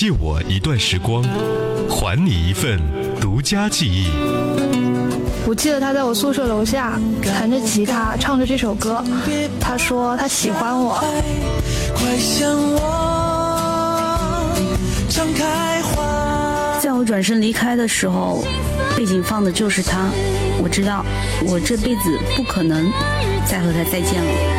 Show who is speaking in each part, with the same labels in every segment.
Speaker 1: 借我一段时光，还你一份独家记忆。
Speaker 2: 我记得他在我宿舍楼下弹着吉他，唱着这首歌。他说他喜欢我。
Speaker 3: 在我转身离开的时候，背景放的就是他。我知道，我这辈子不可能再和他再见了。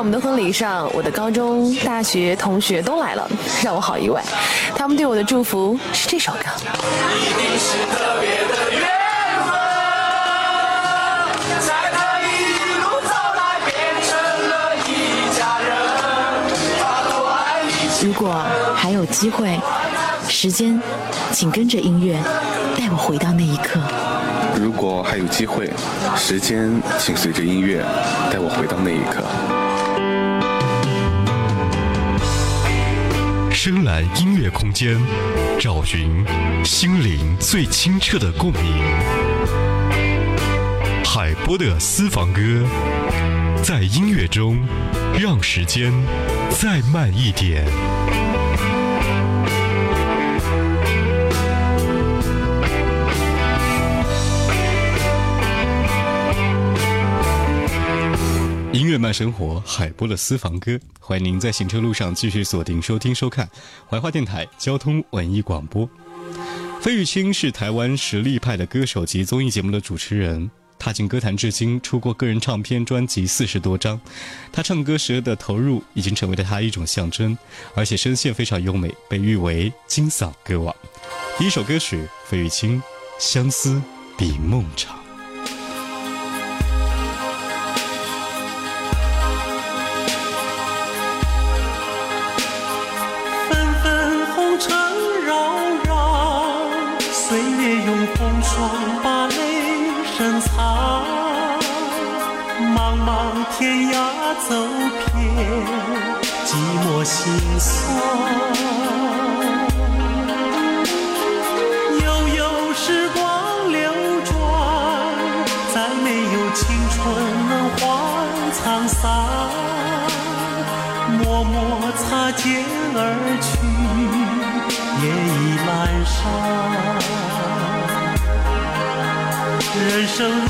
Speaker 4: 我们的婚礼上，我的高中、大学同学都来了，让我好意外。他们对我的祝福是这首歌。
Speaker 5: 如果还有机会，时间，请跟着音乐带我回到那一刻。
Speaker 6: 如果还有机会，时间，请随着音乐带我回到那一刻。
Speaker 1: 深蓝音乐空间，找寻心灵最清澈的共鸣。海波的私房歌，在音乐中，让时间再慢一点。
Speaker 7: 音乐慢生活，海波的私房歌，欢迎您在行车路上继续锁定收听收看怀化电台交通文艺广播。费玉清是台湾实力派的歌手及综艺节目的主持人，踏进歌坛至今，出过个人唱片专辑四十多张。他唱歌时的投入已经成为了他一种象征，而且声线非常优美，被誉为金嗓歌王。第一首歌曲，费玉清《相思比梦长》。
Speaker 8: 霜把泪深藏，茫茫天涯走遍，寂寞心酸。to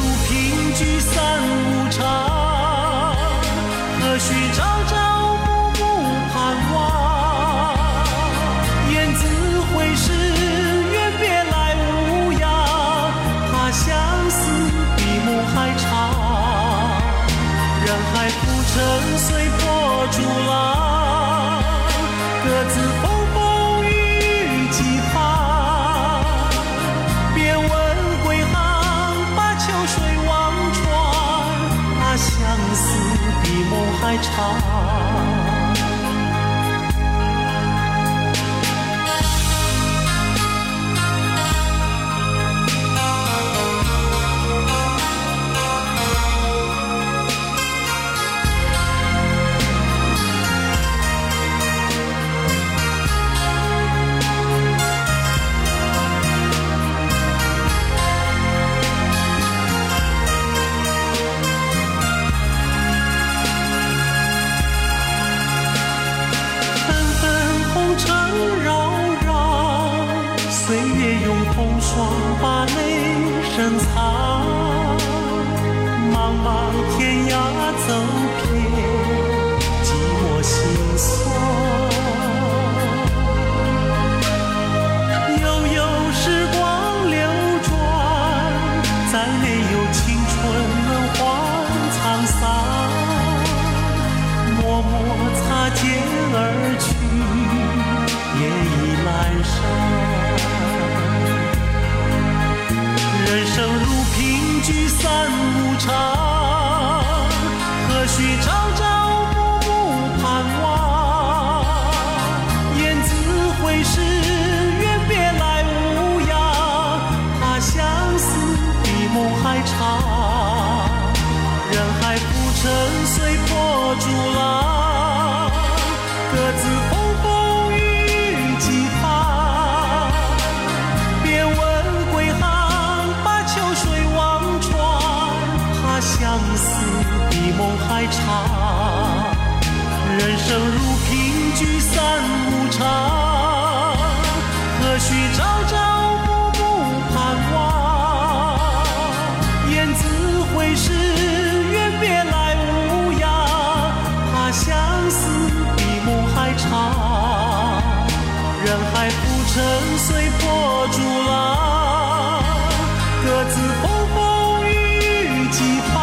Speaker 8: 身随破竹浪，各自风风雨雨几番，别问归航，把秋水望穿，怕相思比梦还长。人海浮沉，随波逐浪，各自风风雨雨几番。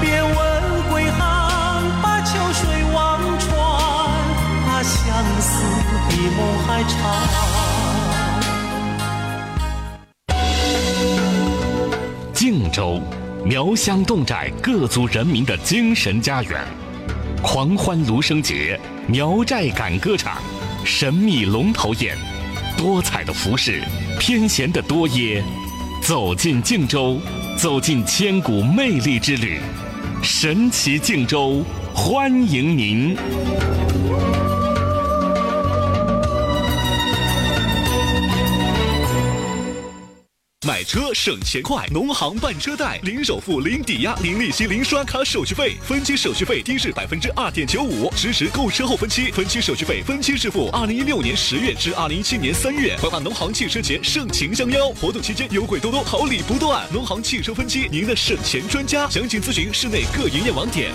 Speaker 8: 别问归航，把秋水望穿。怕相思比梦还长。
Speaker 9: 靖州，苗乡侗寨各族人民的精神家园。狂欢芦笙节，苗寨赶歌场，神秘龙头宴，多彩的服饰，偏贤的多耶。走进靖州，走进千古魅力之旅，神奇靖州，欢迎您。买车省钱快，农行办车贷，零首付、零抵押、零利息、零刷卡手续费，分期手续费低至百分之二点九五，支持购车后分期，分期手续费分期支付。二零一六年十月至二零一七年三月，怀化农行汽车节盛情相邀，活动期间优惠多多，好礼不断。农行汽车分期，您的省钱专家，详情咨询市内各营业网点。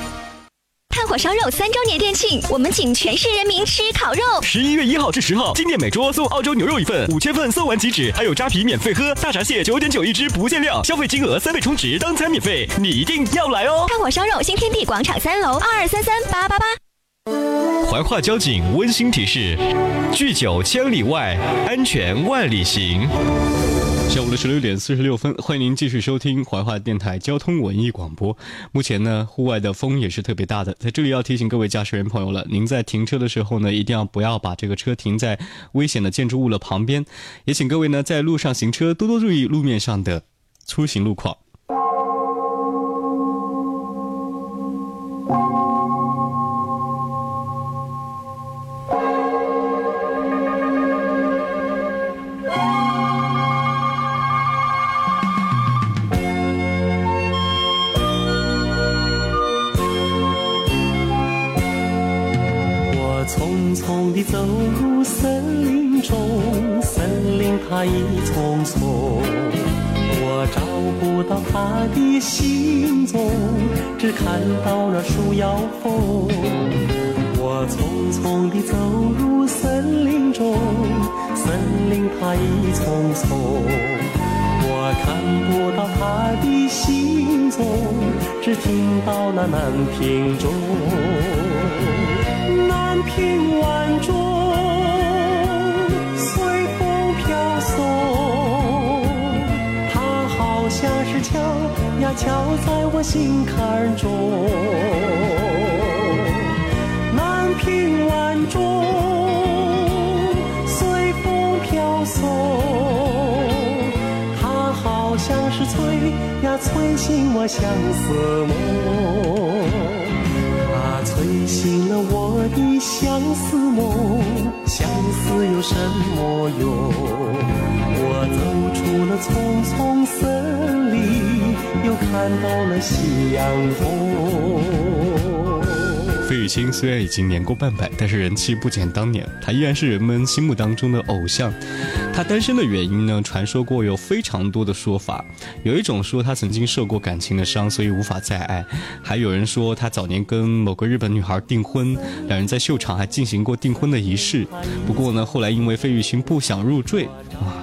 Speaker 10: 炭火烧肉三周年店庆，我们请全市人民吃烤肉。
Speaker 1: 十一月一号至十号，进店每桌送澳洲牛肉一份，五千份送完即止，还有扎啤免费喝，大闸蟹九点九一只不限量，消费金额三倍充值，当餐免费，你一定要来哦！
Speaker 10: 炭火烧肉新天地广场三楼二二三三八八八。
Speaker 1: 怀化交警温馨提示：拒酒千里外，安全万里行。下午的十六点四十六分，欢迎您继续收听怀化电台交通文艺广播。目前呢，户外的风也是特别大的，在这里要提醒各位驾驶员朋友了，您在停车的时候呢，一定要不要把这个车停在危险的建筑物的旁边，也请各位呢在路上行车多多注意路面上的出行路况。
Speaker 8: 踪，只看到那树摇风。我匆匆地走入森林中，森林它一丛丛，我看不到它的行踪，只听到那南屏钟。南屏晚钟随风飘送，它好像是敲呀敲在我心坎中。南屏晚钟随风飘送，它好像是催呀催醒我相思梦。它催醒了我的相思梦，相思有什么用？我走出了丛丛森，看到了夕阳红。
Speaker 7: 费玉清虽然已经年过半百，但是人气不减当年，他依然是人们心目当中的偶像。他单身的原因呢，传说过有非常多的说法。有一种说他曾经受过感情的伤，所以无法再爱；还有人说他早年跟某个日本女孩订婚，两人在秀场还进行过订婚的仪式。不过呢，后来因为费玉清不想入赘啊，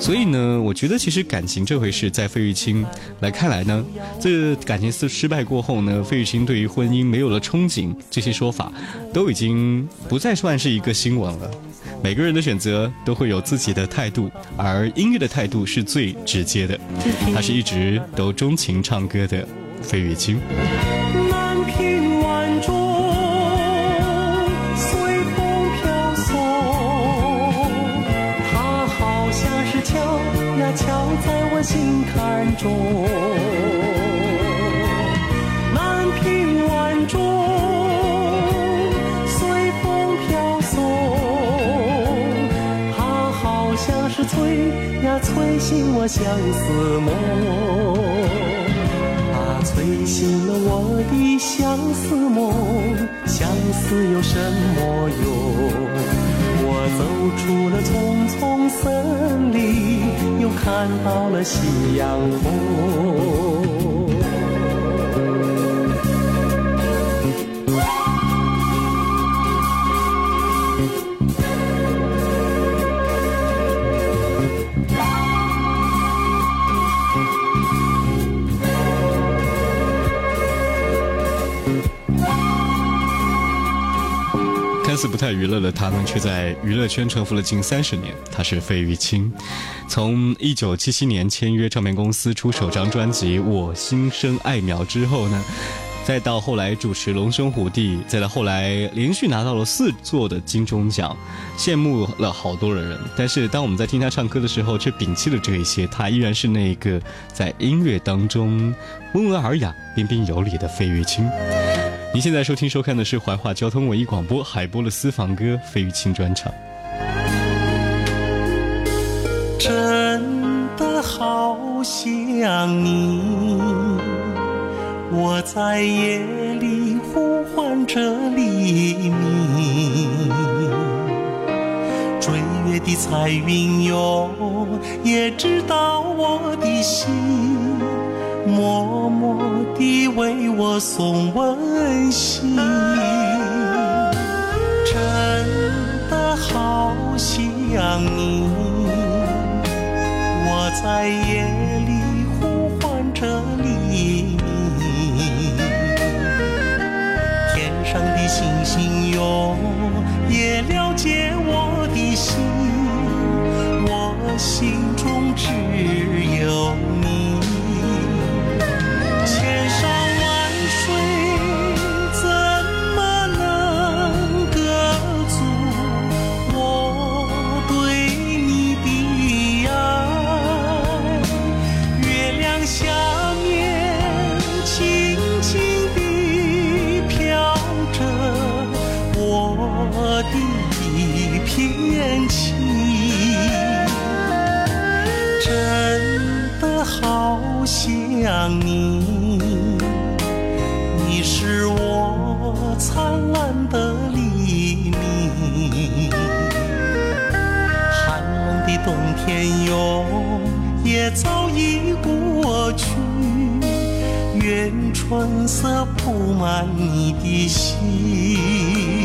Speaker 7: 所以呢，我觉得其实感情这回事，在费玉清来看来呢，这感情失失败过后呢，费玉清对于婚姻没有了憧憬，这些说法都已经不再算是一个新闻了。每个人的选择都会有自己的态度，而音乐的态度是最直接的。他是一直都钟情唱歌的费玉清。
Speaker 8: 中。南屏晚钟随风飘送，它好像是催呀催醒我相思梦。它催醒了我的相思梦，相思有什么用？我走出了丛丛森林，看到了夕阳红。
Speaker 1: 不太娱乐的他们，却在娱乐圈沉浮了近三十年。他是费玉清，从一九七七年签约唱片公司出首张专辑《我心生爱苗》之后呢，再到后来主持《龙兄虎弟》，再到后来连续拿到了四座的金钟奖，羡慕了好多的人。但是当我们在听他唱歌的时候，却摒弃了这一些，他依然是那个在音乐当中温文尔雅、彬彬有礼的费玉清。您现在收听收看的是怀化交通文艺广播海波的私房歌费玉清专场。
Speaker 8: 真的好想你，我在夜里呼唤着黎明。追月的彩云哟，也知道我的心。默默地为我送温馨，真的好想你。我在夜里呼唤着黎明，天上的星星哟，也了解我的心，我心寒冷的冬天哟，也早已过去。愿春色铺满你的心。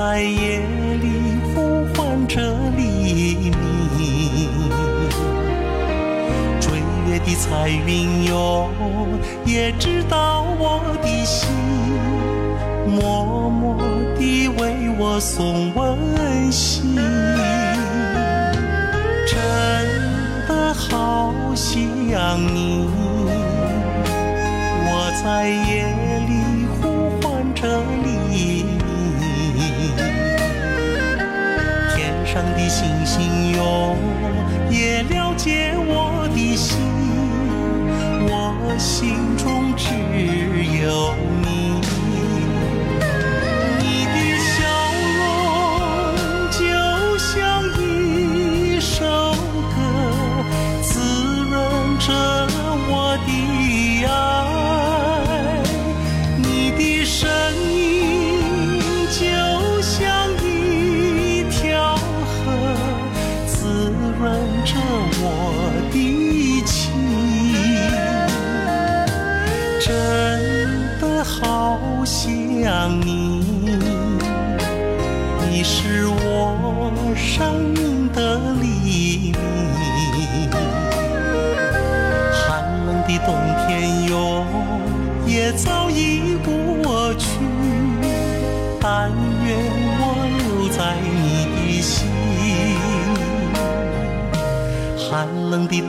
Speaker 8: 在夜里呼唤着黎明，追月的彩云哟，也知道我的心，默默地为我送温馨，真的好想你，我在夜里呼唤着黎上的星星哟，也了解我的心，我心中只有。你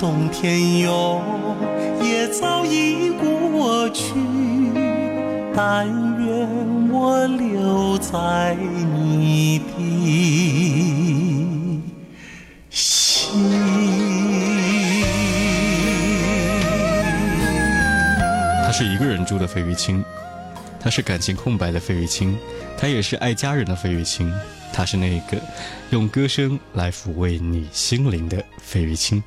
Speaker 8: 冬天哟，也早已过去，但愿我留在你的心。
Speaker 7: 他是一个人住的费玉清，他是感情空白的费玉清，他也是爱家人的费玉清，他是那个用歌声来抚慰你心灵的费玉清。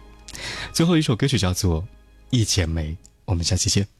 Speaker 7: 最后一首歌曲叫做《一剪梅》，我们下期见。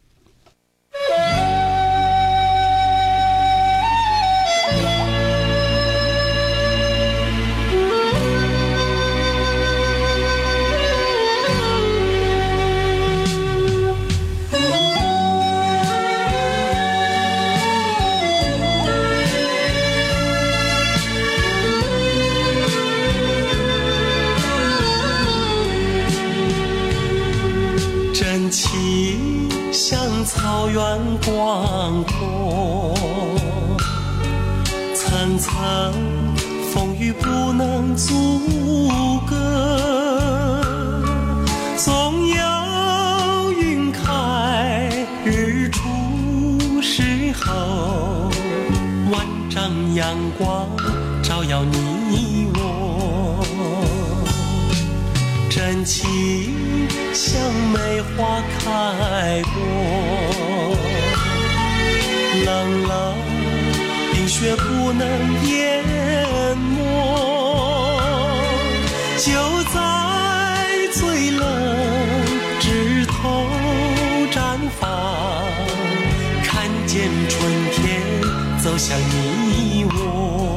Speaker 8: 情。像梅花开过，冷冷冰雪不能淹没，就在最冷枝头绽放，看见春天走向你我。